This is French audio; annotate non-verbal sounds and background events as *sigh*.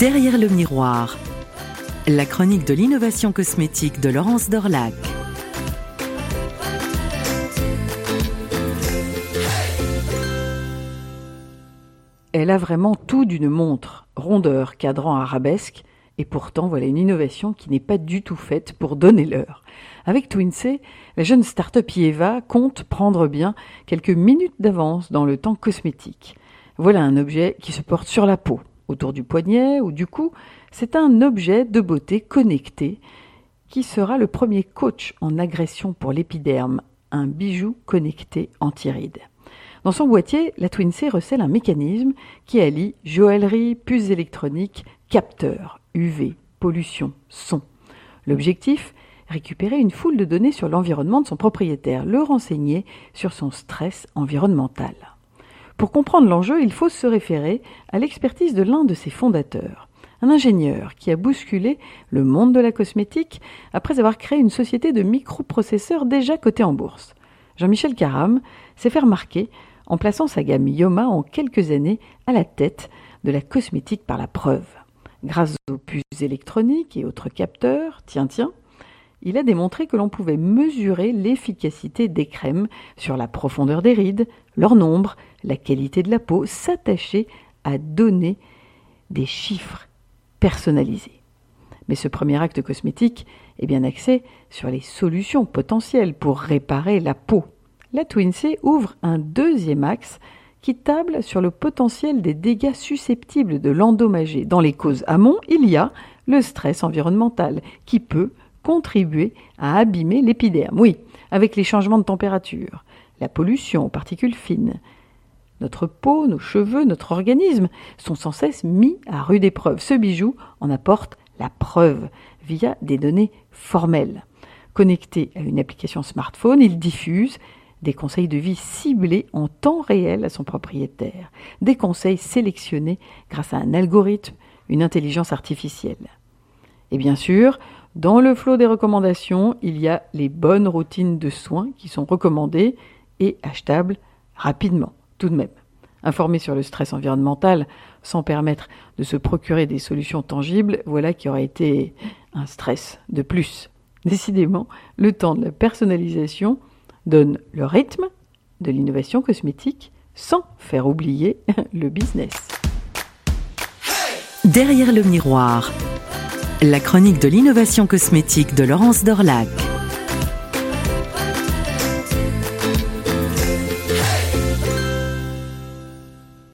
Derrière le miroir, la chronique de l'innovation cosmétique de Laurence Dorlac. Elle a vraiment tout d'une montre, rondeur, cadran arabesque, et pourtant voilà une innovation qui n'est pas du tout faite pour donner l'heure. Avec Twinsey, la jeune start-up Yeva compte prendre bien quelques minutes d'avance dans le temps cosmétique. Voilà un objet qui se porte sur la peau, autour du poignet ou du cou. C'est un objet de beauté connecté qui sera le premier coach en agression pour l'épiderme, un bijou connecté anti-rides. Dans son boîtier, la Twinsey recèle un mécanisme qui allie joaillerie, puces électroniques, capteurs, UV, pollution, son. L'objectif récupérer une foule de données sur l'environnement de son propriétaire, le renseigner sur son stress environnemental. Pour comprendre l'enjeu, il faut se référer à l'expertise de l'un de ses fondateurs, un ingénieur qui a bousculé le monde de la cosmétique après avoir créé une société de microprocesseurs déjà cotée en bourse. Jean-Michel Caram s'est fait remarquer en plaçant sa gamme Yoma en quelques années à la tête de la cosmétique par la preuve. Grâce aux puces électroniques et autres capteurs, tiens tiens, il a démontré que l'on pouvait mesurer l'efficacité des crèmes sur la profondeur des rides, leur nombre, la qualité de la peau, s'attacher à donner des chiffres personnalisés. Mais ce premier acte cosmétique est bien axé sur les solutions potentielles pour réparer la peau. La Twinsey ouvre un deuxième axe qui table sur le potentiel des dégâts susceptibles de l'endommager. Dans les causes amont, il y a le stress environnemental qui peut contribuer à abîmer l'épiderme. Oui, avec les changements de température, la pollution aux particules fines. Notre peau, nos cheveux, notre organisme sont sans cesse mis à rude épreuve. Ce bijou en apporte la preuve via des données formelles. Connecté à une application smartphone, il diffuse des conseils de vie ciblés en temps réel à son propriétaire, des conseils sélectionnés grâce à un algorithme, une intelligence artificielle. Et bien sûr, dans le flot des recommandations, il y a les bonnes routines de soins qui sont recommandées et achetables rapidement, tout de même. Informer sur le stress environnemental sans permettre de se procurer des solutions tangibles, voilà qui aurait été un stress de plus. Décidément, le temps de la personnalisation donne le rythme de l'innovation cosmétique sans faire oublier *laughs* le business. Derrière le miroir, la chronique de l'innovation cosmétique de Laurence Dorlac.